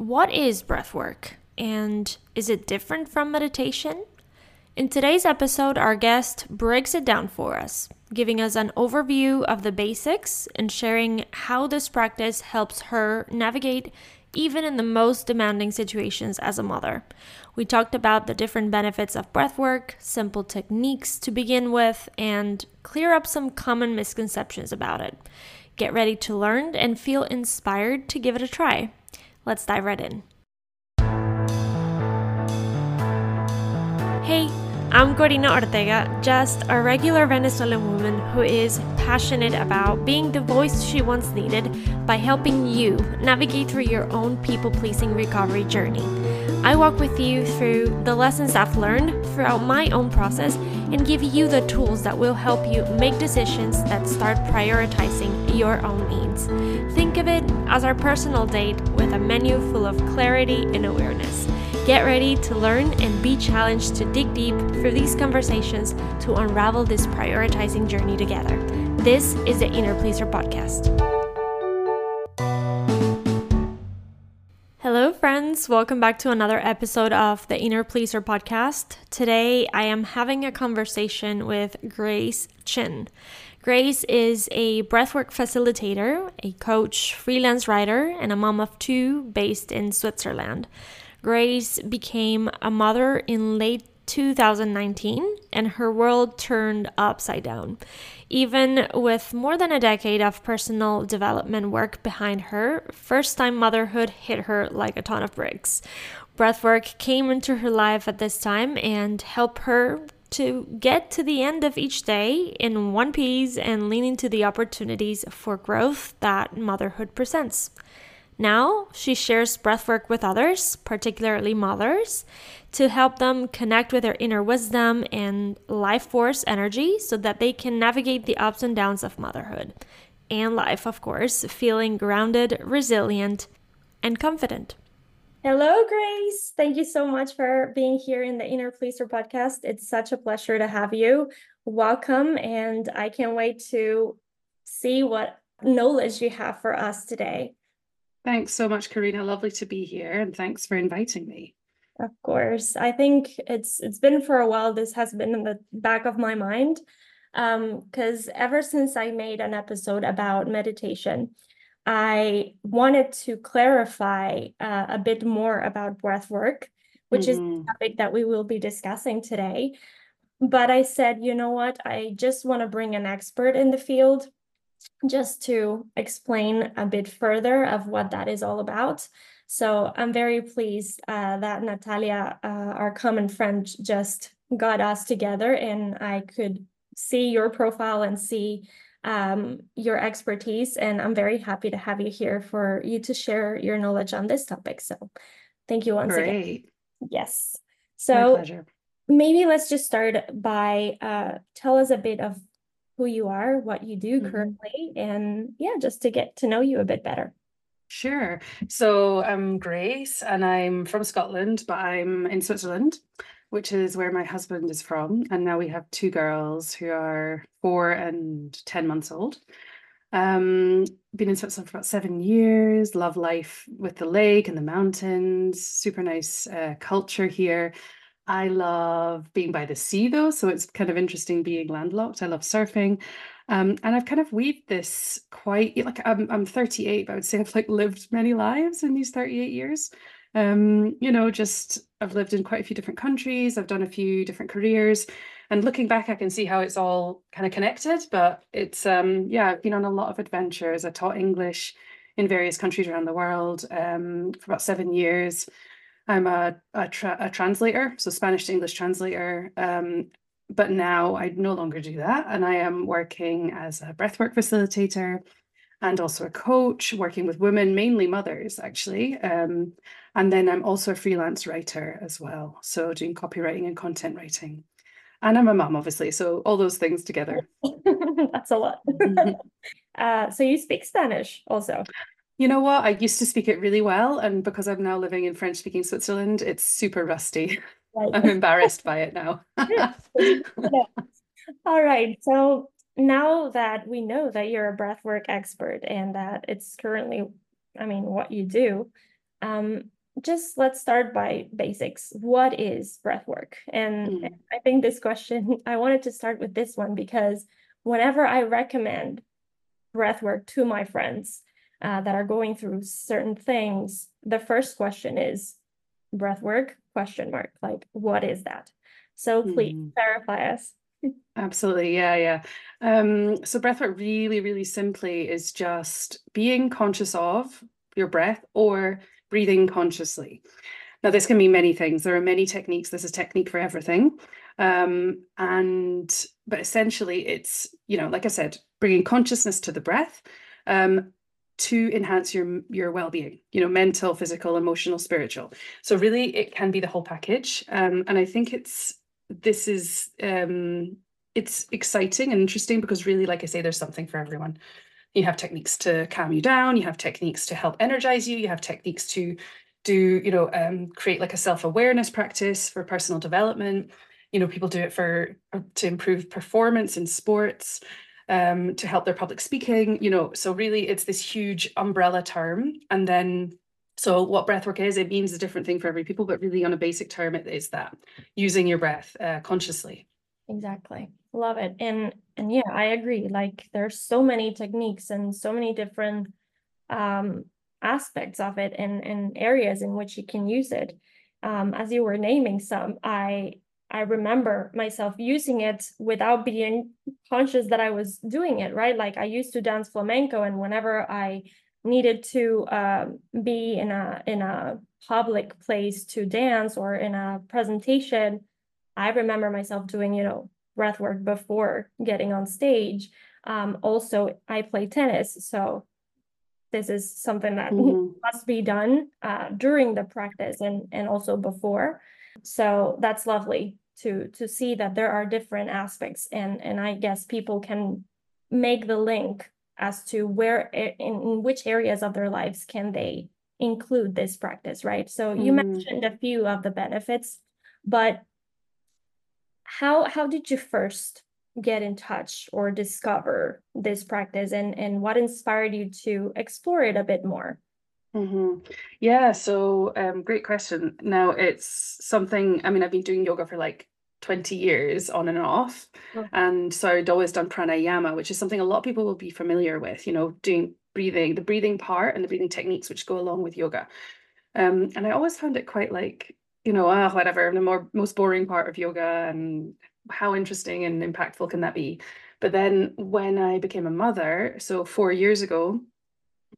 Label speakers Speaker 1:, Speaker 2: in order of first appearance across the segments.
Speaker 1: what is breath work and is it different from meditation? In today's episode, our guest breaks it down for us, giving us an overview of the basics and sharing how this practice helps her navigate even in the most demanding situations as a mother. We talked about the different benefits of breathwork, simple techniques to begin with, and clear up some common misconceptions about it. Get ready to learn and feel inspired to give it a try. Let's dive right in. Hey, I'm Corina Ortega, just a regular Venezuelan woman who is passionate about being the voice she once needed by helping you navigate through your own people pleasing recovery journey. I walk with you through the lessons I've learned throughout my own process and give you the tools that will help you make decisions that start prioritizing your own needs. Think of it as our personal date with a menu full of clarity and awareness. Get ready to learn and be challenged to dig deep through these conversations to unravel this prioritizing journey together. This is the Inner Pleaser Podcast. Friends. Welcome back to another episode of the Inner Pleaser Podcast. Today, I am having a conversation with Grace Chinn. Grace is a breathwork facilitator, a coach, freelance writer, and a mom of two based in Switzerland. Grace became a mother in late 2019 and her world turned upside down. Even with more than a decade of personal development work behind her, first time motherhood hit her like a ton of bricks. Breathwork came into her life at this time and helped her to get to the end of each day in one piece and lean into the opportunities for growth that motherhood presents. Now, she shares breathwork with others, particularly mothers, to help them connect with their inner wisdom and life force energy so that they can navigate the ups and downs of motherhood and life, of course, feeling grounded, resilient, and confident. Hello, Grace. Thank you so much for being here in the Inner Pleaser podcast. It's such a pleasure to have you. Welcome, and I can't wait to see what knowledge you have for us today.
Speaker 2: Thanks so much, Corina. Lovely to be here, and thanks for inviting me.
Speaker 1: Of course. I think it's it's been for a while. This has been in the back of my mind. Um, because ever since I made an episode about meditation, I wanted to clarify uh, a bit more about breath work, which mm-hmm. is the topic that we will be discussing today. But I said, you know what? I just want to bring an expert in the field just to explain a bit further of what that is all about. So I'm very pleased uh, that Natalia, uh, our common friend, just got us together and I could see your profile and see um, your expertise. And I'm very happy to have you here for you to share your knowledge on this topic. So thank you once Great. again. Yes. So maybe let's just start by uh, tell us a bit of who you are, what you do mm-hmm. currently, and yeah, just to get to know you a bit better.
Speaker 2: Sure. So I'm Grace and I'm from Scotland, but I'm in Switzerland, which is where my husband is from. And now we have two girls who are four and 10 months old. Um, been in Switzerland for about seven years, love life with the lake and the mountains, super nice uh, culture here. I love being by the sea though, so it's kind of interesting being landlocked. I love surfing. Um, and I've kind of weaved this quite like I'm I'm 38, but I would say I've like lived many lives in these 38 years. Um, you know, just I've lived in quite a few different countries, I've done a few different careers. And looking back, I can see how it's all kind of connected, but it's um yeah, I've been on a lot of adventures. I taught English in various countries around the world um, for about seven years. I'm a, a, tra- a translator, so Spanish to English translator. Um, but now I no longer do that. And I am working as a breathwork facilitator and also a coach, working with women, mainly mothers, actually. Um, and then I'm also a freelance writer as well. So doing copywriting and content writing. And I'm a mom, obviously. So all those things together.
Speaker 1: That's a lot. Mm-hmm. uh, so you speak Spanish also?
Speaker 2: You know what? I used to speak it really well. And because I'm now living in French speaking Switzerland, it's super rusty. Right. I'm embarrassed by it now.
Speaker 1: All right. So now that we know that you're a breathwork expert and that it's currently, I mean, what you do, Um, just let's start by basics. What is breath work? And
Speaker 2: Mm.
Speaker 1: I think this question, I wanted to start with this one because whenever I recommend breath work to my friends uh, that are going through certain things, the first question is breath work question mark like what is that? So please
Speaker 2: Mm.
Speaker 1: clarify us.
Speaker 2: Absolutely. Yeah, yeah. Um, so breathwork really, really simply is just being conscious of your breath or breathing consciously. Now, this can mean many things. There are many techniques. This is technique for everything. Um, and but essentially it's, you know, like I said, bringing consciousness to the breath, um, to enhance your your well-being, you know, mental, physical, emotional, spiritual. So really it can be the whole package. Um, and I think it's this is um it's exciting and interesting because really like i say there's something for everyone. You have techniques to calm you down. You have techniques to help energize you. You have techniques to do you know um, create like a self-awareness practice for personal development. You know people do it for to improve performance in sports um, to help their public speaking you know so really it's this huge umbrella term and then so what breathwork is, it means a different thing for every people, but really on a basic term, it is that using your breath uh, consciously.
Speaker 1: Exactly. Love it. And and yeah, I agree. Like there's so many techniques and so many different um aspects of it and and areas in which you can use it. Um, as you were naming some, I I remember myself using it without being conscious that I was doing it, right? Like I used to dance flamenco and whenever I needed to um, be in a in a public place to dance or in a presentation, I remember myself doing, you know, breath work before getting on stage. Um, also, I play tennis, so this is something that
Speaker 2: Mhm.
Speaker 1: must be done uh, during the practice and and also before. So that's lovely to to see that there are different aspects, and and I guess people can make the link as to where in, in which areas of their lives can they include this practice, right? So you
Speaker 2: Mhm.
Speaker 1: mentioned a few of the benefits, but how how did you first get in touch or discover this practice and and what inspired you to explore it a bit more?
Speaker 2: Mhm. Yeah, so um, great question. Now it's something, I mean, I've been doing yoga for like 20 years on and off.
Speaker 1: Oh.
Speaker 2: And so I'd always done pranayama, which is something a lot of people will be familiar with, you know, doing breathing, the breathing part and the breathing techniques which go along with yoga. Um, and I always found it quite like, you know, ah, whatever, the more most boring part of yoga and how interesting and impactful can that be? But then when I became a mother, so four years ago,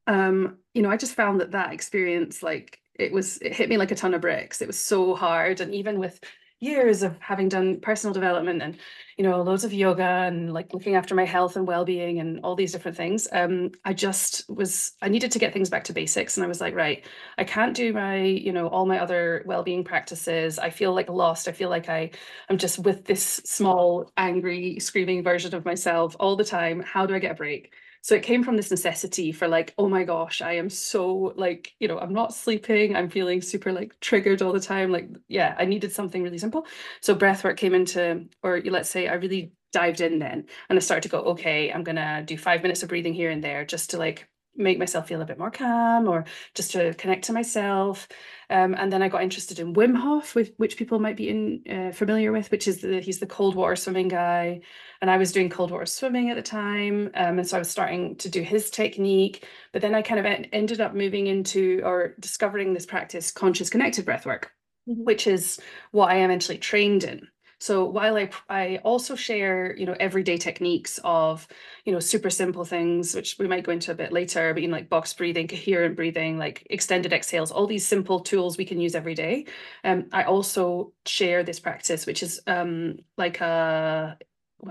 Speaker 2: um, you know, I just found that that experience, like it was, it hit me like a ton of bricks. It was so hard. And even with years of having done personal development and, you know, loads of yoga and like looking after my health and well-being and all these different things, um, I just was, I needed to get things back to basics. And I was like, right, I can't do my, you know, all my other well-being practices. I feel like lost. I feel like I, I'm just with this small, angry, screaming version of myself all the time. How do I get a break? So it came from this necessity for like, oh my gosh, I am so like, you know, I'm not sleeping. I'm feeling super like triggered all the time. Like, yeah, I needed something really simple. So breath work came into, or let's say I really dived in then and I started to go, okay, I'm gonna do five minutes of breathing here and there just to like make myself feel a bit more calm or just to connect to myself. Um, and then I got interested in Wim Hof, with, which people might be in, uh, familiar with, which is the he's the cold water swimming guy. And I was doing cold water swimming at the time, um, and so I was starting to do his technique. But then I kind of en- ended up moving into or discovering this practice, conscious connected breath work,
Speaker 1: Mhm.
Speaker 2: which is what I eventually trained in. So while I I also share, you know, everyday techniques of, you know, super simple things, which we might go into a bit later, but you know, like box breathing, coherent breathing, like extended exhales, all these simple tools we can use every day. Um, I also share this practice, which is um like a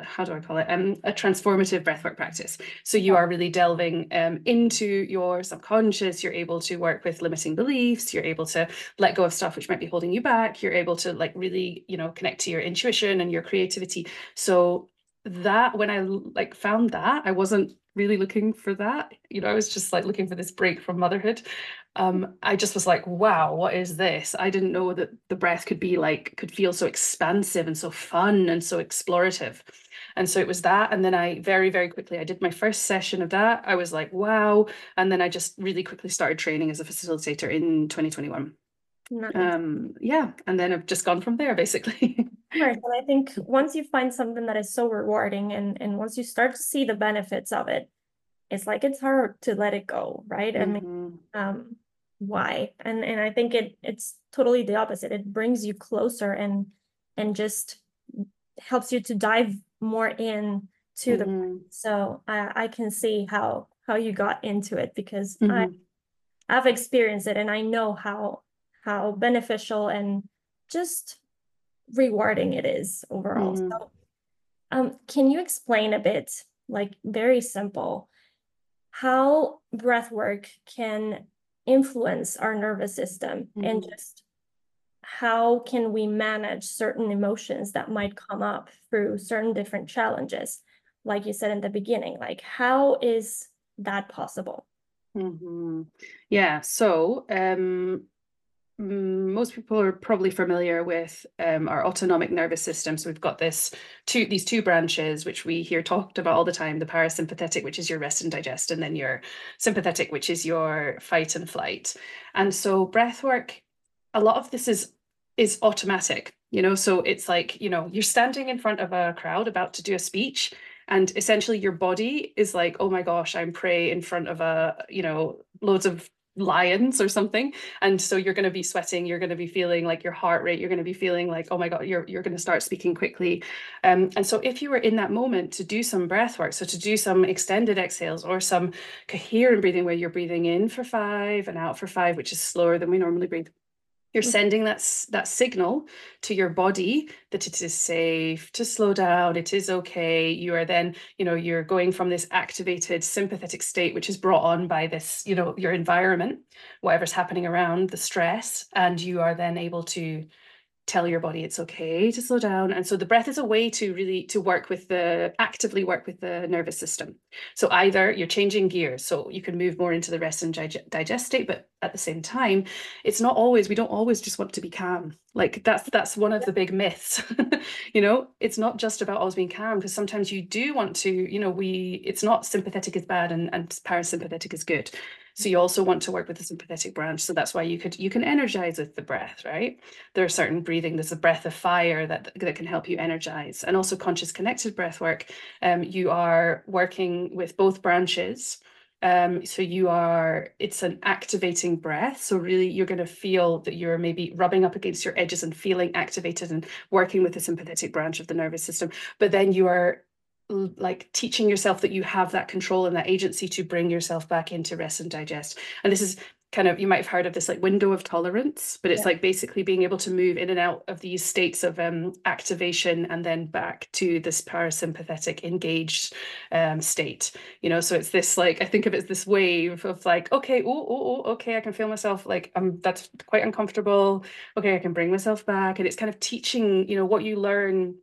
Speaker 2: how do I call it? Um, a transformative breathwork practice. So you are really delving um, into your subconscious. You're able to work with limiting beliefs. You're able to let go of stuff which might be holding you back. You're able to like really, you know, connect to your intuition and your creativity. So that when I like found that, I wasn't really looking for that. You know, I was just like looking for this break from motherhood. Um, I just was like, wow, what is this? I didn't know that the breath could be like, could feel so expansive and so fun and so explorative. And so it was that. And then I very, very quickly, I did my first session of that. I was like, wow. And then I just really quickly started training as a facilitator in 2021. Nice. Um, yeah. And then I've just gone from there basically.
Speaker 1: right. And I think once you find something that is so rewarding and, and once you start to see the benefits of it, it's like it's hard to let it go, right? Mm-hmm. I mean, mm-hmm. um, why? And and I think it it's totally the opposite. It brings you closer and and just helps you to dive more in to the so I, I can see how how you got into it because. I I've experienced it and I know how how beneficial and just rewarding it is overall. Mm-hmm. So um can you explain a bit like very simple how breath work can influence our nervous system and just how can we manage certain emotions that might come up through certain different challenges like you said in the beginning like how is that possible
Speaker 2: mm-hmm. yeah so um most people are probably familiar with um, our autonomic nervous system. So we've got this two these two branches which we hear talked about all the time: the parasympathetic, which is your rest and digest, and then your sympathetic, which is your fight and flight. And so breath work, a lot of this is is automatic you know? So it's like you know you're standing in front of a crowd about to do a speech and essentially your body is like oh my gosh i'm prey in front of a you know loads of lions or something. And so you're going to be sweating you're going to be feeling like your heart rate you're going to be feeling like oh my god you're you're going to start speaking quickly. Um, and so if you were in that moment to do some breath work so to do some extended exhales or some coherent breathing where you're breathing in for five and out for five which is slower than we normally breathe you're mm. sending that, that signal to your body that it is safe to slow down it is okay you are then you know you're going from this activated sympathetic state which is brought on by this you know your environment whatever's happening around the stress and you are then able to tell your body it's okay to slow down and so the breath is a way to really to work with the actively work with the nervous system. So either you're changing gears so you can move more into the rest and digest state but at the same time it's not always we don't always just want to be calm. Like that's that's one of the big myths you know? It's not just about always being calm because sometimes you do want to you know we it's not sympathetic is bad and, and parasympathetic is good so you also want to work with the sympathetic branch. So that's why you could you can energize with the breath, right? There are certain breathing. There's a breath of fire that that can help you energize, and also conscious connected breath work. Um, you are working with both branches. Um, so you are, it's an activating breath. So really you're going to feel that you're maybe rubbing up against your edges and feeling activated and working with the sympathetic branch of the nervous system. But then you are like teaching yourself that you have that control and that agency to bring yourself back into rest and digest. And this is kind of you might have heard of this like window of tolerance but it's yeah. like basically being able to move in and out of these states of um, activation and then back to this parasympathetic engaged um, state you know so it's this like i think of it as this wave of like okay oh, oh, oh okay i can feel myself like i'm that's quite uncomfortable okay i can bring myself back and it's kind of teaching you know what you learn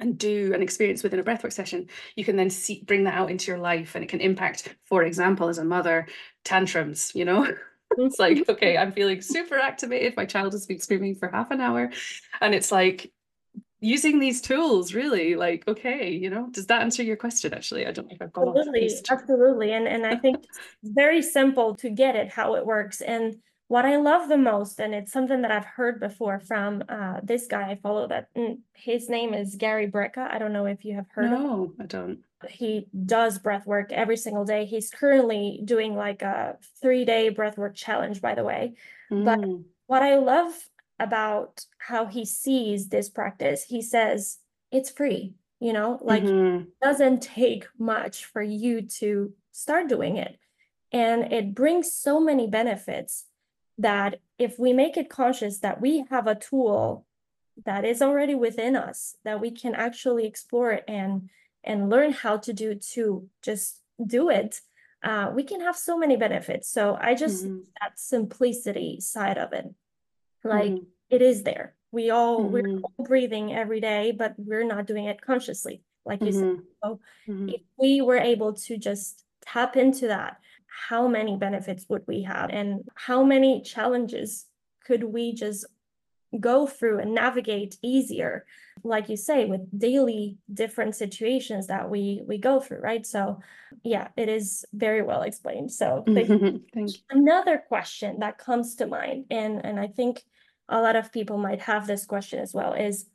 Speaker 2: and do an experience within a breathwork session, you can then see bring that out into your life and it can impact, for example, as a mother, tantrums, you know? it's like, mm-hmm. okay, I'm feeling super activated. My child has been screaming for half an hour. And it's like using these tools really like okay you know? Does that answer your question actually? I don't know if i've got
Speaker 1: absolutely. absolutely. And and i think it's very simple to get it how it works. And what I love the most, and it's something that I've heard before from uh, this guy I follow that his name is Gary Brecka. I don't know if you have heard
Speaker 2: no,
Speaker 1: of
Speaker 2: No, I don't.
Speaker 1: He does breath work every single day. He's currently doing like a three day breath work challenge, by the way. Mm. But what I love about how he sees this practice, he says it's free, you know, like mm-hmm. it doesn't take much for you to start doing it. And it brings so many benefits that if we make it conscious that we have a tool that is already within us that we can actually explore and and learn how to do to just do it uh, we can have so many benefits so i just mm-hmm. that simplicity side of it like mm-hmm. it is there we all mm-hmm. we're all breathing every day but we're not doing it consciously like you said mm-hmm. so mm-hmm. if we were able to just tap into that how many benefits would we have? And how many challenges could we just go through and navigate easier? Like you say with daily different situations that we we go through right? So yeah it is very well explained. So
Speaker 2: thank you.
Speaker 1: another question that comes to mind and and i think a lot of people might have this question as well is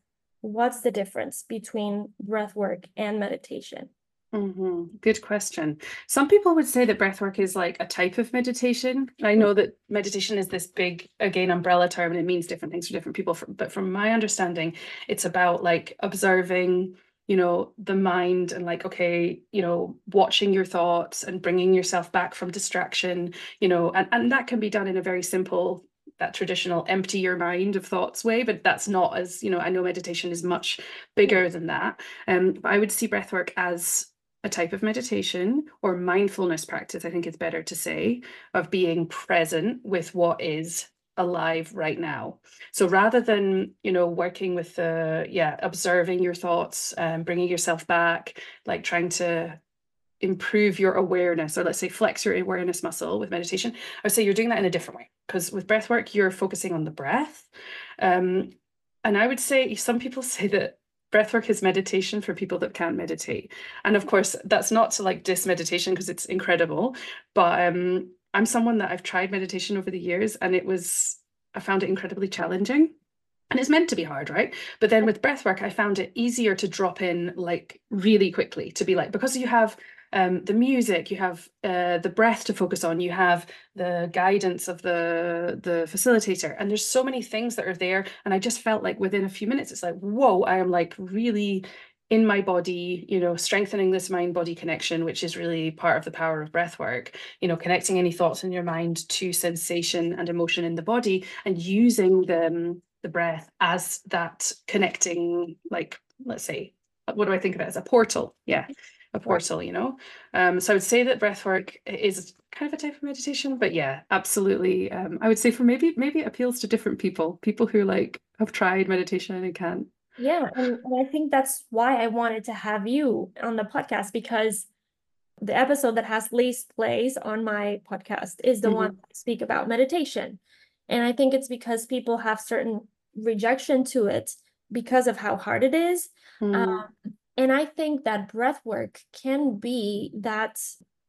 Speaker 1: what's the difference between breath work and meditation
Speaker 2: Mm-hmm. Good question. Some people would say that breathwork is like a type of meditation. I know that meditation is this big, again, umbrella term and it means different things for different people. But from my understanding, it's about like observing, you know, the mind and like, okay, you know, watching your thoughts and bringing yourself back from distraction, you know, and, and that can be done in a very simple that traditional empty your mind of thoughts way but that's not as you know i know meditation is much bigger than that um i would see breathwork as a type of meditation or mindfulness practice, I think it's better to say, of being present with what is alive right now. So rather than, you know, working with the, yeah, observing your thoughts, um, bringing yourself back, like trying to improve your awareness or let's say flex your awareness muscle with meditation, I would say you're doing that in a different way because with breath work, you're focusing on the breath. Um, and I would say some people say that breathwork is meditation for people that can't meditate. And of course, that's not to like diss meditation because it's incredible. But um, I'm someone that I've tried meditation over the years and it was, I found it incredibly challenging. And it's meant to be hard, right? But then with breathwork, I found it easier to drop in like really quickly to be like, because you have um, the music, you have uh, the breath to focus on, you have the guidance of the the facilitator, and there's so many things that are there. And I just felt like within a few minutes, it's like, whoa, I am like really in my body, you know, strengthening this mind body connection, which is really part of the power of breath work, you know, connecting any thoughts in your mind to sensation and emotion in the body and using the, the breath as that connecting, like, let's say, what do I think of it as a portal? Yeah a portal, you know. Um, so I would say that breathwork is kind of a type of meditation, but yeah, absolutely. Um, I would say for maybe maybe it appeals to different people, people who like have tried meditation and can't.
Speaker 1: Yeah, and, and I think that's why I wanted to have you on the podcast because the episode that has least plays on my podcast is the mm-hmm. one I speak about meditation. And I think it's because people have certain rejection to it because of how hard it is. Mm. Um, and I think that breath work can be that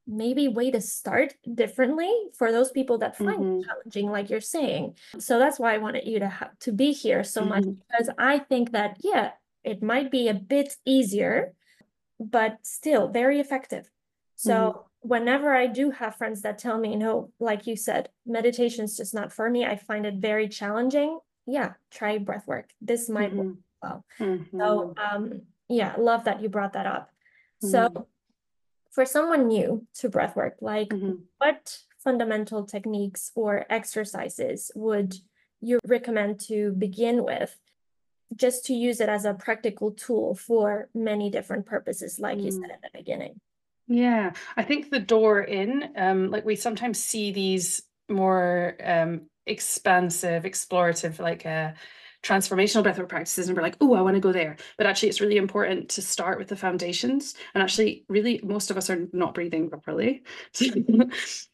Speaker 1: maybe way to start differently for those people that find mm-hmm. it challenging, like you're saying. So that's why I wanted you to have to be here so mm-hmm. much because I think that, yeah, it might be a bit easier, but still very effective. So mm-hmm. whenever I do have friends that tell me, no, like you said, meditation is just not for me, I find it very challenging. Yeah, try breath work. This might work mm-hmm. well. So mm-hmm. um yeah, love that you brought that up. Mm-hmm. So for someone new to breathwork, like mm-hmm. what fundamental techniques or exercises would you recommend to begin with just to use it as a practical tool for many different purposes like mm. you said at the beginning
Speaker 2: yeah i think the door in um like we sometimes see these more um expansive explorative like uh transformational breathwork practices and we're like, oh, I want to go there. But actually, it's really important to start with the foundations. And actually, really, most of us are not breathing properly.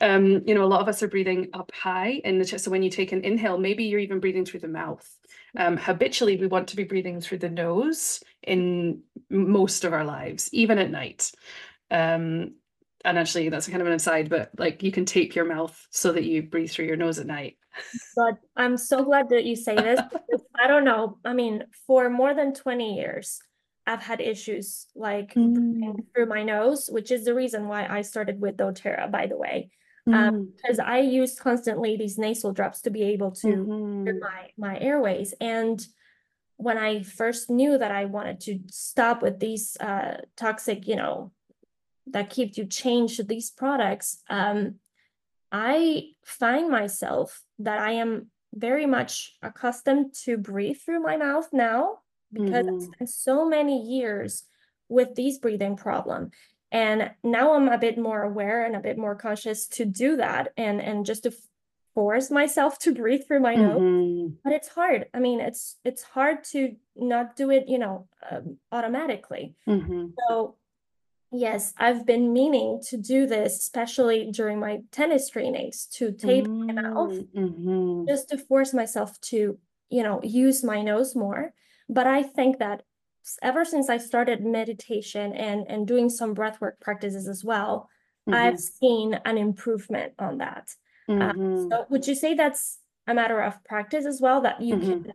Speaker 2: um, you know, a lot of us are breathing up high in the chest. So when you take an inhale, maybe you're even breathing through the mouth. Um, habitually, we want to be breathing through the nose in most of our lives, even at night. Um, and actually, that's kind of an aside, but like you can tape your mouth so that you breathe through your nose at night.
Speaker 1: But I'm so glad that you say this. I don't know. I mean, for more than 20 years, I've had issues like mm. through my nose, which is the reason why I started with doTERRA, by the way. Um, mm. Um, because I used constantly these nasal drops to be able to mm-hmm. my my airways. And when I first knew that I wanted to stop with these uh, toxic, you know, that keep you change to these products, um, I find myself that I am very much accustomed to breathe through my mouth now because mm-hmm. I spent so many years with these breathing problem. And now I'm a bit more aware and a bit more conscious to do that and and just to force myself to breathe through my nose. Mm-hmm. But it's hard. I mean, it's it's hard to not do it, you know, um, automatically. Mm-hmm. So Yes, I've been meaning to do this, especially during my tennis trainings, to tape my mouth, mm, mm-hmm. just to force myself to, you know, use my nose more. But I think that ever since I started meditation and and doing some breathwork practices as well, mm-hmm. I've seen an improvement on that. Mm-hmm. Um, so would you say that's a matter of practice as well that you mm-hmm. can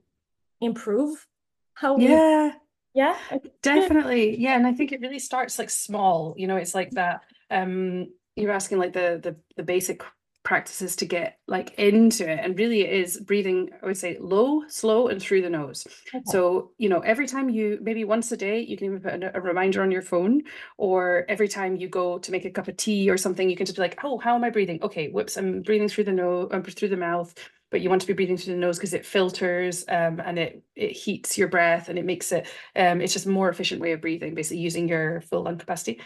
Speaker 1: improve
Speaker 2: how yeah yeah definitely yeah and i think it really starts like small you know it's like that um you're asking like the the, the basic practices to get like into it and really it is breathing i would say low slow and through the nose. Okay. so you know every time you maybe once a day you can even put a, reminder on your phone or every time you go to make a cup of tea or something you can just be like oh how am i breathing? Okay whoops i'm breathing through the nose um, through the mouth but you want to be breathing through the nose because it filters um, and it it heats your breath and it makes it um, it's just a more efficient way of breathing basically using your full lung capacity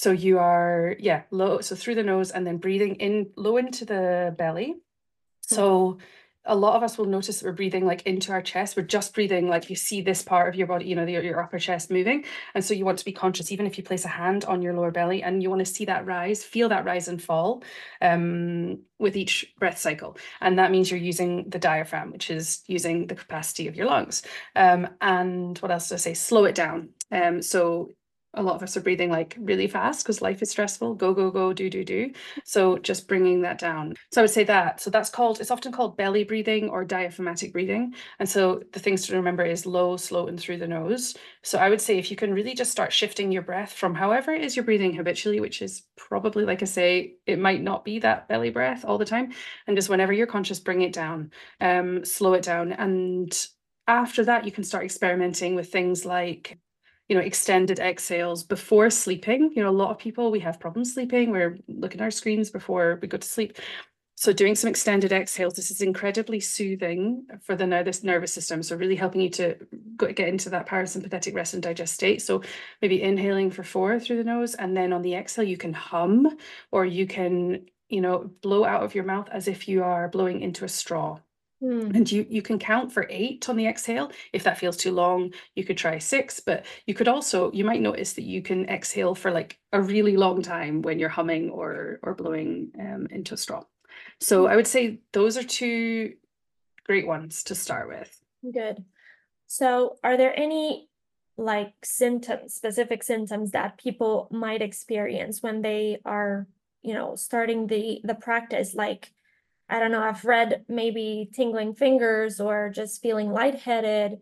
Speaker 2: so you are, yeah, low, so through the nose and then breathing in low into the belly. So a lot of us will notice that we're breathing like into our chest. We're just breathing like you see this part of your body, you know, your, your upper chest moving. And so you want to be conscious, even if you place a hand on your lower belly and you want to see that rise, feel that rise and fall um, with each breath cycle. And that means you're using the diaphragm, which is using the capacity of your lungs. Um, and what else did I say? Slow it down. Um, so a lot of us are breathing like really fast because life is stressful. Go go go do do do. So just bringing that down. So i would say that. So that's called it's often called belly breathing or diaphragmatic breathing. And so the things to remember is low slow and through the nose. So i would say if you can really just start shifting your breath from however it is you're breathing habitually which is probably like i say it might not be that belly breath all the time and just whenever you're conscious bring it down. Um slow it down. And after that you can start experimenting with things like you know, extended exhales before sleeping. You know, a lot of people, we have problems sleeping. We're looking at our screens before we go to sleep. So doing some extended exhales, this is incredibly soothing for the nervous nervous system. So really helping you to get into that parasympathetic rest and digest state. So maybe inhaling for four through the nose, and then on the exhale, you can hum or you can, you know, blow out of your mouth as if you are blowing into a straw. Mm. And you you can count for eight on the exhale. If that feels too long, you could try six, but you could also you might notice that you can exhale for like a really long time when you're humming or or blowing um, into a straw. So I would say those are two great ones to start with.
Speaker 1: Good. So are there any like symptoms, specific symptoms that people might experience when they are, you know, starting the the practice like I don't know, I've read maybe tingling fingers or just feeling lightheaded.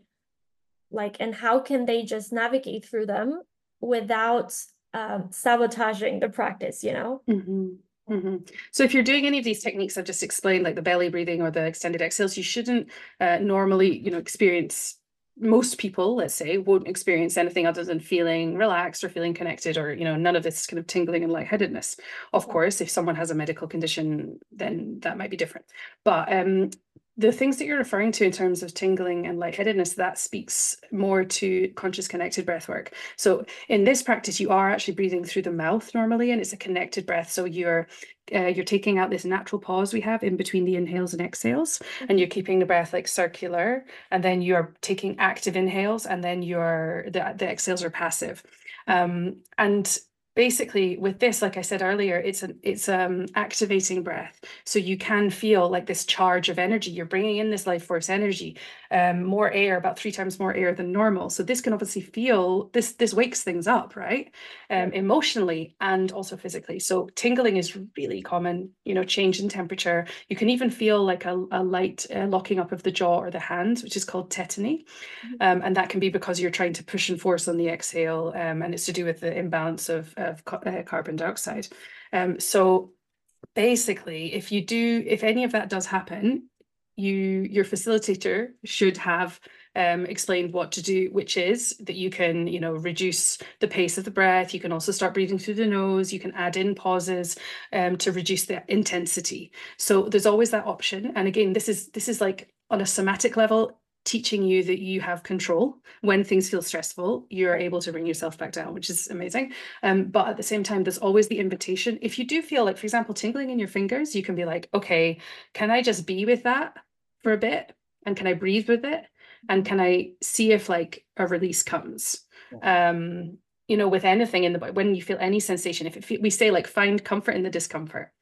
Speaker 1: Like, and how can they just navigate through them without um, sabotaging the practice, you know?
Speaker 2: Mm-hmm. Mm-hmm. So if you're doing any of these techniques I've just explained, like the belly breathing or the extended exhales, you shouldn't uh, normally, you know, experience most people, let's say, won't experience anything other than feeling relaxed or feeling connected, or you know, none of this kind of tingling and lightheadedness. Of course, if someone has a medical condition, then that might be different. But um, the things that you're referring to in terms of tingling and lightheadedness, that speaks more to conscious connected breath work. So in this practice, you are actually breathing through the mouth normally, and it's a connected breath. So you're uh, you're taking out this natural pause we have in between the inhales and exhales, mm-hmm. and you're keeping the breath like circular, and then you're taking active inhales, and then you're the the exhales are passive. Um, and basically with this like i said earlier it's an it's um activating breath. So you can feel like this charge of energy. You're bringing in this life force energy um more air about three times more air than normal. So this can obviously feel this this wakes things up right? Um emotionally and also physically. So tingling is really common you know change in temperature. You can even feel like a, a light uh, locking up of the jaw or the hands which is called tetany. Mm-hmm. um, and that can be because you're trying to push and force on the exhale um, and it's to do with the imbalance of uh, of uh, carbon dioxide. Um, so basically, if you do, if any of that does happen, you your facilitator should have um, explained what to do, which is that you can, you know, reduce the pace of the breath. You can also start breathing through the nose. You can add in pauses um, to reduce the intensity. So there's always that option. And again, this is this is like on a somatic level teaching you that you have control. When things feel stressful you're able to bring yourself back down which is amazing. Um, but at the same time there's always the invitation. If you do feel like for example tingling in your fingers you can be like okay can i just be with that for a bit? And can i breathe with it? And can i see if like a release comes? Um you know with anything in the when you feel any sensation if it we say like find comfort in the discomfort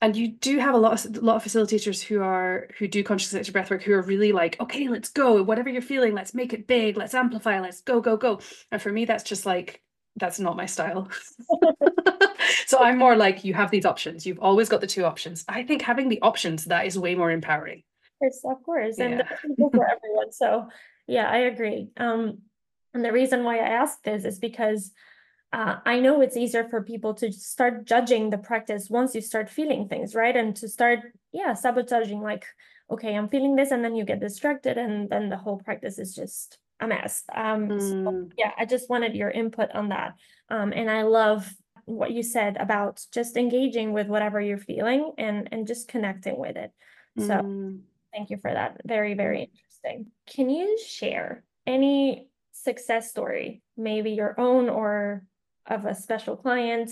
Speaker 2: and you do have a lot of a lot of facilitators who are who do conscious executive breathwork who are really like okay let's go. Whatever you're feeling let's make it big. Let's amplify. Let's go go go. And for me that's just like that's not my style. So i'm more like you have these options. You've always got the two options. I think having the options that is way more empowering.
Speaker 1: Of course of course. And yeah. for everyone. So yeah i agree. Um and the reason why i ask this is because uh, I know it's easier for people to start judging the practice once you start feeling things, right? And to start, yeah, sabotaging, like, okay, I'm feeling this, and then you get distracted, and then the whole practice is just a mess. Um, mm. so, yeah, I just wanted your input on that. Um, and I love what you said about just engaging with whatever you're feeling and and just connecting with it. So mm. thank you for that. Very, very interesting. Can you share any success story, maybe your own or of a special client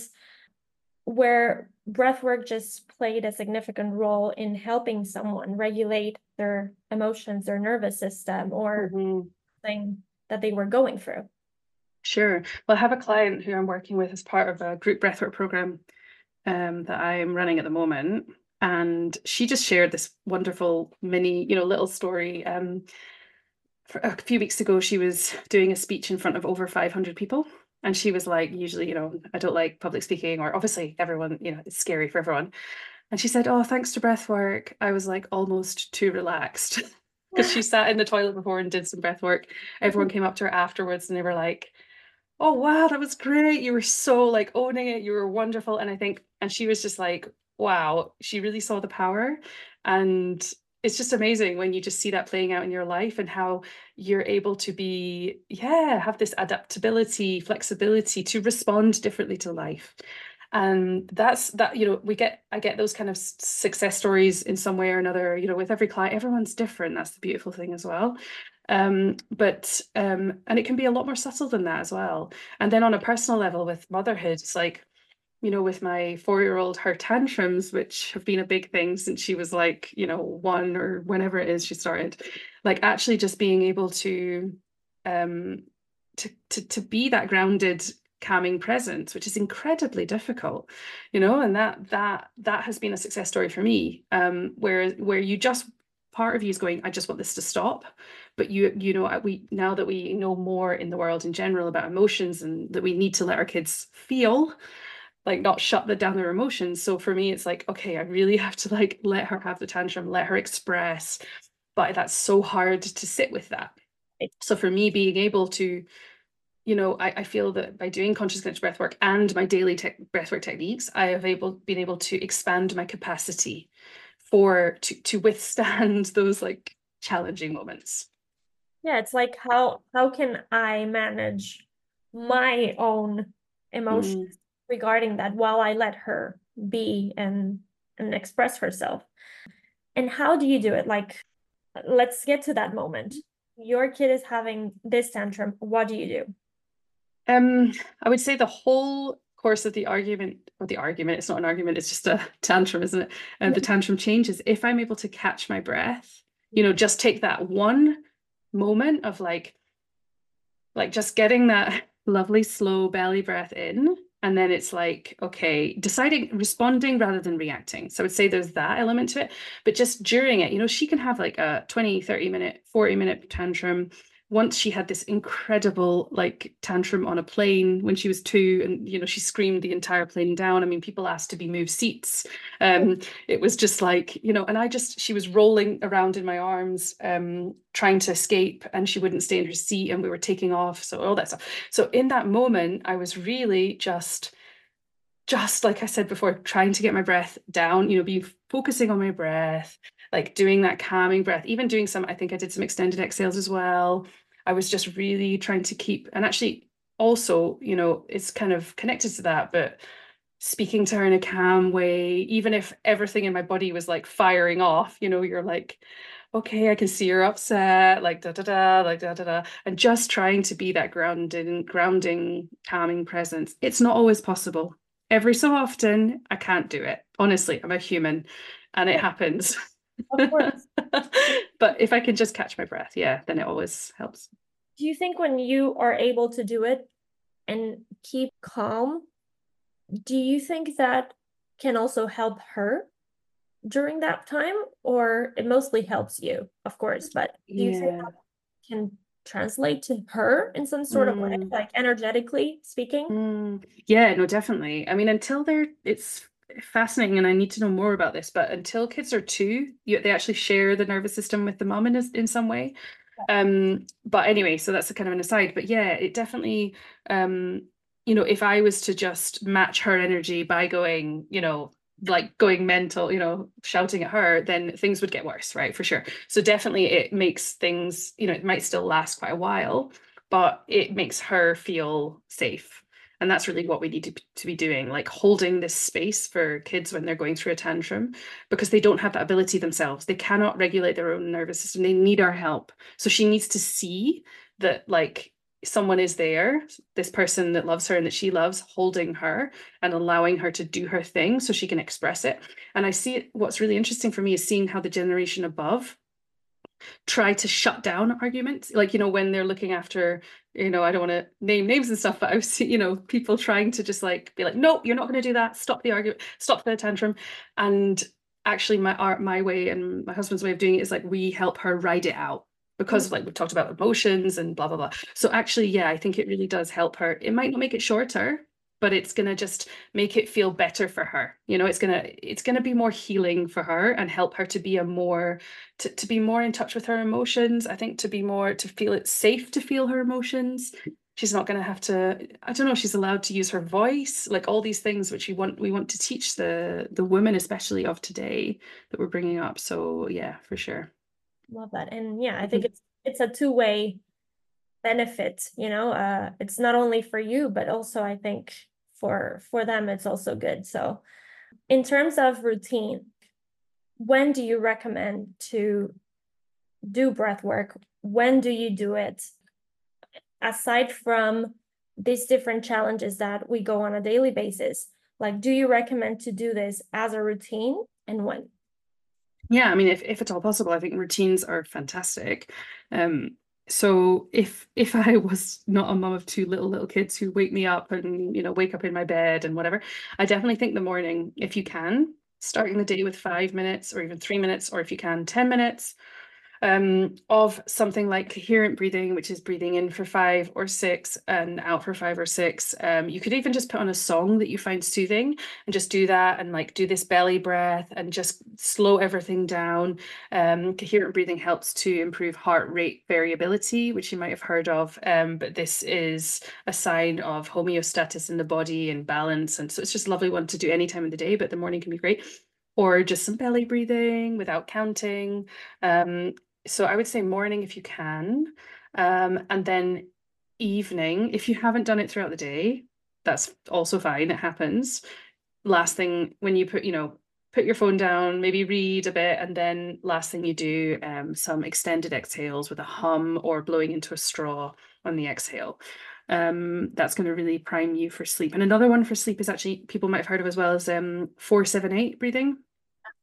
Speaker 1: where breathwork just played a significant role in helping someone regulate their emotions, their nervous system, or mm-hmm. thing that they were going through.
Speaker 2: Sure. Well, I have a client who I'm working with as part of a group breathwork program um, that I'm running at the moment. And she just shared this wonderful mini, you know, little story. Um, a few weeks ago, she was doing a speech in front of over 500 people and she was like, usually, you know, I don't like public speaking, or obviously everyone, you know, it's scary for everyone. And she said, Oh, thanks to breath work, I was like almost too relaxed. Because she sat in the toilet before and did some breath work. Everyone mm-hmm. came up to her afterwards and they were like, Oh wow, that was great. You were so like owning it. You were wonderful. And I think, and she was just like, wow, she really saw the power. And it's just amazing when you just see that playing out in your life and how you're able to be yeah have this adaptability flexibility to respond differently to life. And that's that you know we get i get those kind of success stories in some way or another you know with every client everyone's different. That's the beautiful thing as well. Um, but um, and it can be a lot more subtle than that as well. And then on a personal level with motherhood it's like you know, with my four year old, her tantrums, which have been a big thing since she was like, you know, one or whenever it is she started, like actually just being able to, um, to, to, to be that grounded calming presence which is incredibly difficult you know and that that that has been a success story for me um where where you just part of you is going i just want this to stop. But you you know we now that we know more in the world in general about emotions and that we need to let our kids feel like not shut the down their emotions. So for me it's like okay i really have to like let her have the tantrum let her express. But that's so hard to sit with that. So for me being able to you know i, I feel that by doing conscious conscious breath work and my daily te- breathwork techniques i have able been able to expand my capacity for to to withstand those like challenging moments.
Speaker 1: Yeah it's like how how can i manage my own emotions mm regarding that while I let her be and and express herself. And how do you do it? Like, let's get to that moment. Your kid is having this tantrum. What do you do?
Speaker 2: Um, I would say the whole course of the argument, or the argument, it's not an argument, it's just a tantrum, isn't it? And the tantrum changes. If I'm able to catch my breath, you know, just take that one moment of like, like just getting that lovely slow belly breath in and then it's like okay deciding responding rather than reacting. So i would say there's that element to it but just during it you know she can have like a 20 30 minute 40 minute tantrum once she had this incredible like tantrum on a plane when she was two and you know she screamed the entire plane down. I mean people asked to be moved seats. Um it was just like you know and i just she was rolling around in my arms um trying to escape and she wouldn't stay in her seat and we were taking off. So all that stuff. So in that moment i was really just just like i said before trying to get my breath down you know be focusing on my breath like doing that calming breath, even doing some, I think I did some extended exhales as well. I was just really trying to keep, and actually also, you know, it's kind of connected to that, but speaking to her in a calm way, even if everything in my body was like firing off, you know, you're like, okay, I can see you're upset, like da da da, like da da da, and just trying to be that grounding, grounding, calming presence. It's not always possible. Every so often, I can't do it. Honestly, I'm a human, and it happens. Of course. but if I can just catch my breath, yeah, then it always helps.
Speaker 1: Do you think when you are able to do it and keep calm, do you think that can also help her during that time or it mostly helps you of course but do you yeah. think can translate to her in some sort mm. of way mm. like energetically speaking
Speaker 2: mm. yeah no definitely i mean until they're it's fascinating and i need to know more about this but until kids are two you, they actually share the nervous system with the mom in, in some way um but anyway so that's a kind of an aside but yeah it definitely um you know if i was to just match her energy by going you know like going mental, you know, shouting at her, then things would get worse, right? For sure. So definitely it makes things, you know, it might still last quite a while, but it makes her feel safe. And that's really what we need to, to be doing, like holding this space for kids when they're going through a tantrum, because they don't have that ability themselves. They cannot regulate their own nervous system. They need our help. So she needs to see that, like, someone is there, this person that loves her and that she loves, holding her and allowing her to do her thing so she can express it. And I see what's really interesting for me is seeing how the generation above try to shut down arguments. Like, you know, when they're looking after, you know, I don't want to name names and stuff, but I've seen, you know, people trying to just like be like, no, you're not going to do that. Stop the argument, stop the tantrum. And actually my art my way and my husband's way of doing it is like we help her ride it out because mm. like we've talked about emotions and blah blah blah so actually yeah i think it really does help her it might not make it shorter but it's going to just make it feel better for her. You know it's going to it's going to be more healing for her and help her to be a more to, to be more in touch with her emotions i think to be more to feel it's safe to feel her emotions. She's not going to have to i don't know she's allowed to use her voice like all these things which we want we want to teach the the women especially of today that we're bringing up. So yeah for sure.
Speaker 1: Love that. And yeah i think mm-hmm. it's it's a two-way benefit you know uh it's not only for you but also i think for for them it's also good. So in terms of routine when do you recommend to do breath work? When do you do it? Aside from these different challenges that we go on a daily basis like do you recommend to do this as a routine and when?
Speaker 2: Yeah, I mean, if, if at all possible, I think routines are fantastic. Um, so if if I was not a mom of two little little kids who wake me up and you know wake up in my bed and whatever, I definitely think the morning, if you can, starting the day with five minutes or even three minutes, or if you can, 10 minutes, um, of something like coherent breathing, which is breathing in for five or six and out for five or six. Um, you could even just put on a song that you find soothing and just do that and like do this belly breath and just slow everything down. Um, coherent breathing helps to improve heart rate variability, which you might have heard of. Um, but this is a sign of homeostasis in the body and balance. And so it's just a lovely one to do any time of the day, but the morning can be great or just some belly breathing without counting. Um, so I would say morning if you can, um, and then evening if you haven't done it throughout the day. That's also fine. It happens. Last thing when you put, you know, put your phone down, maybe read a bit, and then last thing you do, um, some extended exhales with a hum or blowing into a straw on the exhale. Um, that's going to really prime you for sleep. And another one for sleep is actually people might have heard of as well as um, four seven eight breathing.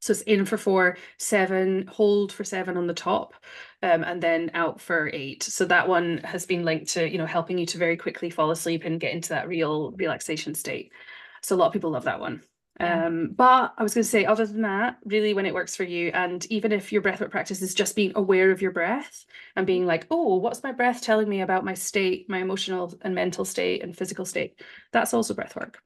Speaker 2: So it's in for four, seven, hold for seven on the top, um, and then out for eight. So that one has been linked to, you know, helping you to very quickly fall asleep and get into that real relaxation state. So a lot of people love that one. Yeah. Um, but I was going to say, other than that, really, when it works for you, and even if your breathwork practice is just being aware of your breath and being like, oh, what's my breath telling me about my state, my emotional and mental state and physical state, that's also breathwork.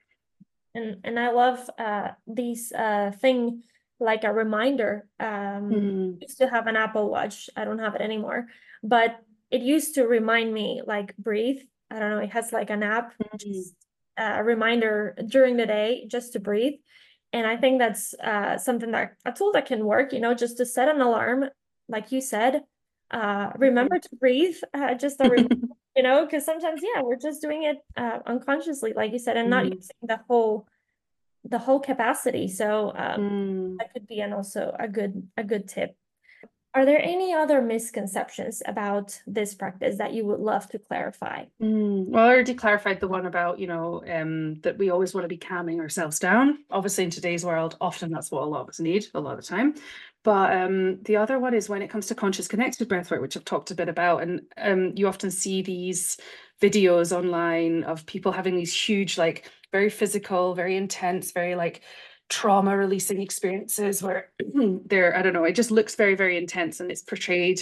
Speaker 1: And and I love uh, these uh, thing like a reminder. Um, mm. used to have an Apple Watch. I don't have it anymore, but it used to remind me like breathe. I don't know. It has like an app, mm. a reminder during the day just to breathe. And I think that's uh, something that a tool that can work. You know, just to set an alarm, like you said. Uh, remember mm-hmm. to breathe. Uh, just a reminder, you know, because sometimes yeah, we're just doing it uh, unconsciously, like you said, and mm. not using the whole the whole capacity. So um, mm. that could be an also a good a good tip. Are there any other misconceptions about this practice that you would love to clarify?
Speaker 2: Mm, well, I already clarified the one about, you know, um, that we always want to be calming ourselves down. Obviously, in today's world, often that's what a lot of us need a lot of the time. But um, the other one is when it comes to conscious connected breathwork, which I've talked a bit about. And um, you often see these videos online of people having these huge, like, very physical, very intense, very like trauma releasing experiences where they're I don't know, it just looks very very intense and it's portrayed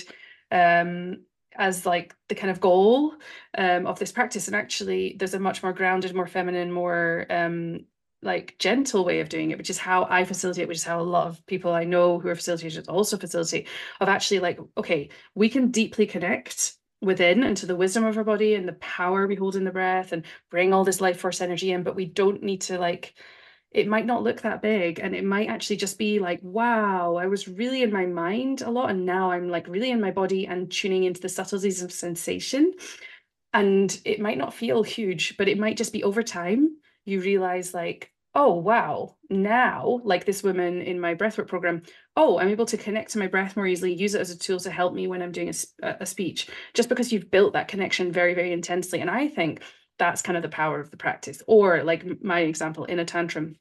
Speaker 2: um as like the kind of goal um, of this practice. And actually there's a much more grounded more feminine more um, like gentle way of doing it which is how i facilitate which is how a lot of people i know who are facilitators also facilitate of actually like okay we can deeply connect within and to the wisdom of our body and the power we hold in the breath and bring all this life force energy in but we don't need to like it might not look that big and it might actually just be like wow i was really in my mind a lot and now i'm like really in my body and tuning into the subtleties of sensation. And it might not feel huge but it might just be over time you realize like oh wow now like this woman in my breathwork program oh i'm able to connect to my breath more easily use it as a tool to help me when i'm doing a, a speech just because you've built that connection very very intensely and i think that's kind of the power of the practice. Or like my example in a tantrum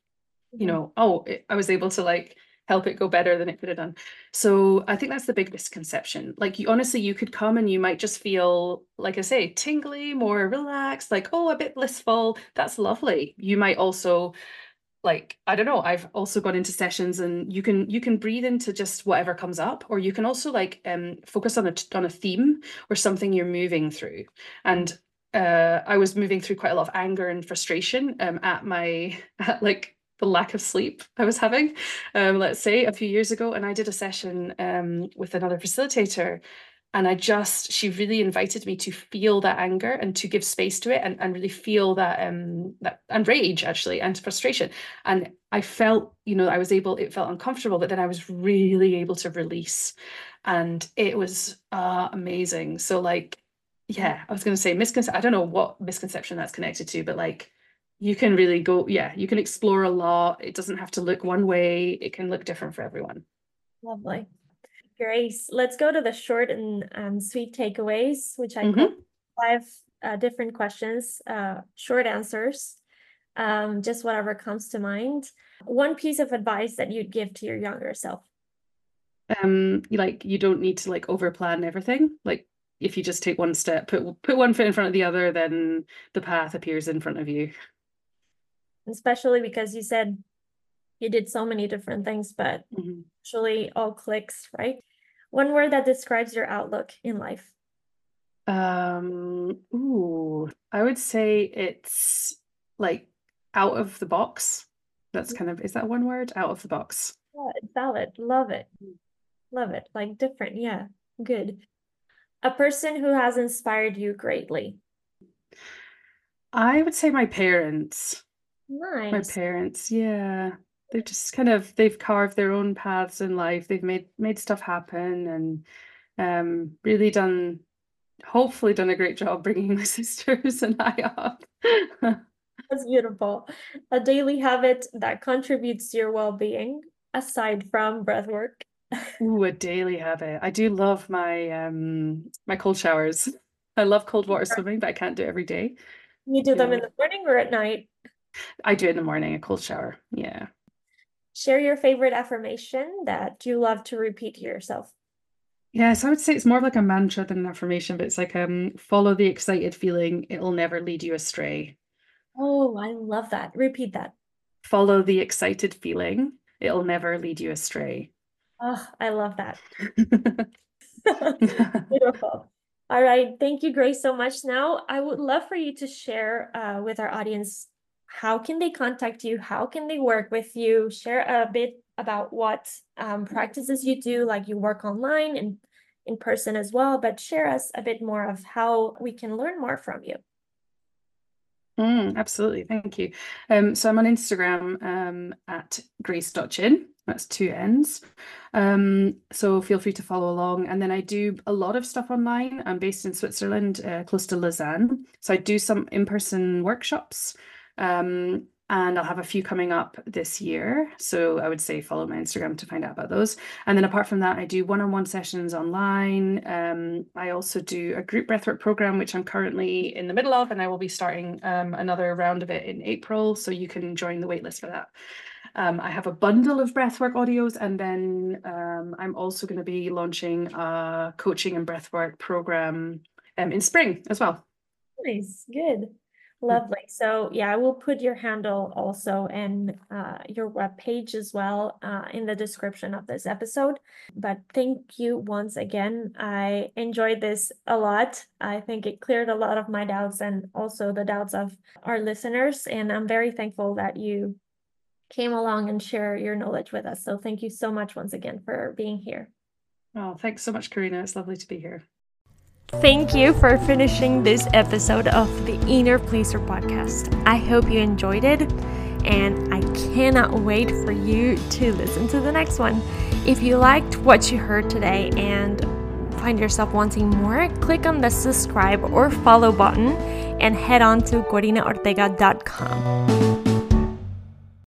Speaker 2: you mm-hmm. know oh it, i was able to like help it go better than it could have done. So i think that's the big misconception. Like you honestly you could come and you might just feel like i say tingly more relaxed like oh a bit blissful that's lovely. You might also like i don't know i've also gone into sessions and you can you can breathe into just whatever comes up or you can also like um focus on a on a theme or something you're moving through. And uh, I was moving through quite a lot of anger and frustration um, at my at like the lack of sleep I was having, um, let's say a few years ago, and I did a session um, with another facilitator, and I just she really invited me to feel that anger and to give space to it and, and really feel that um that and rage actually and frustration, and I felt you know I was able it felt uncomfortable, but then I was really able to release, and it was uh, amazing. So like yeah, I was going to say misconception. I don't know what misconception that's connected to, but like you can really go, yeah, you can explore a lot. It doesn't have to look one way. It can look different for everyone.
Speaker 1: Lovely. Grace, let's go to the short and um, sweet takeaways, which I mm-hmm. five uh, different questions, uh, short answers, um, just whatever comes to mind. One piece of advice that you'd give to your younger self.
Speaker 2: Um, like you don't need to like over plan everything. Like if you just take one step, put put one foot in front of the other, then the path appears in front of you.
Speaker 1: Especially because you said you did so many different things, but mm-hmm. actually all clicks, right? One word that describes your outlook in life.
Speaker 2: Um, ooh, I would say it's like out of the box. That's mm-hmm. kind of is that one word? Out of the box.
Speaker 1: Yeah, valid. Love it. Love it. Like different. Yeah. Good a person who has inspired you greatly?
Speaker 2: I would say my parents.
Speaker 1: Nice.
Speaker 2: My parents, yeah. They've just kind of they've carved their own paths in life. They've made made stuff happen and um really done hopefully done a great job bringing my sisters and I up.
Speaker 1: That's beautiful. A daily habit that contributes to your well-being aside from breath work.
Speaker 2: Ooh, a daily habit. I do love my um my cold showers. I love cold water swimming, but I can't do it every day.
Speaker 1: You do them in the morning or at night?
Speaker 2: I do it in the morning, a cold shower. Yeah.
Speaker 1: Share your favorite affirmation that you love to repeat to yourself.
Speaker 2: Yes, I would say it's more like a mantra than an affirmation, but it's like um follow the excited feeling, it'll never lead you astray.
Speaker 1: Oh, I love that. Repeat that.
Speaker 2: Follow the excited feeling, it'll never lead you astray.
Speaker 1: Oh, I love that. Beautiful. All right. Thank you, Grace, so much. Now, I would love for you to share uh, with our audience how can they contact you? How can they work with you? Share a bit about what um, practices you do, like you work online and in person as well, but share us a bit more of how we can learn more from you.
Speaker 2: Mm, absolutely. Thank you. Um, so I'm on Instagram um, at grace.chinn. That's two N's. Um, so feel free to follow along. And then I do a lot of stuff online. I'm based in Switzerland, uh, close to Lausanne. So I do some in person workshops. Um, and I'll have a few coming up this year. So I would say follow my Instagram to find out about those. And then apart from that, I do one on one sessions online. Um, I also do a group breathwork program, which I'm currently in the middle of, and I will be starting um, another round of it in April. So you can join the waitlist for that. Um, I have a bundle of breathwork audios, and then um, I'm also going to be launching a coaching and breathwork program um, in spring as well.
Speaker 1: Nice, good. Lovely. So, yeah, I will put your handle also and uh, your webpage as well uh, in the description of this episode. But thank you once again. I enjoyed this a lot. I think it cleared a lot of my doubts and also the doubts of our listeners. And I'm very thankful that you came along and share your knowledge with us. So, thank you so much once again for being here.
Speaker 2: Oh, thanks so much, Corina. It's lovely to be here.
Speaker 1: Thank you for finishing this episode of the Inner Pleaser podcast. I hope you enjoyed it, and I cannot wait for you to listen to the next one. If you liked what you heard today and find yourself wanting more, click on the subscribe or follow button and head on to corinaortega.com.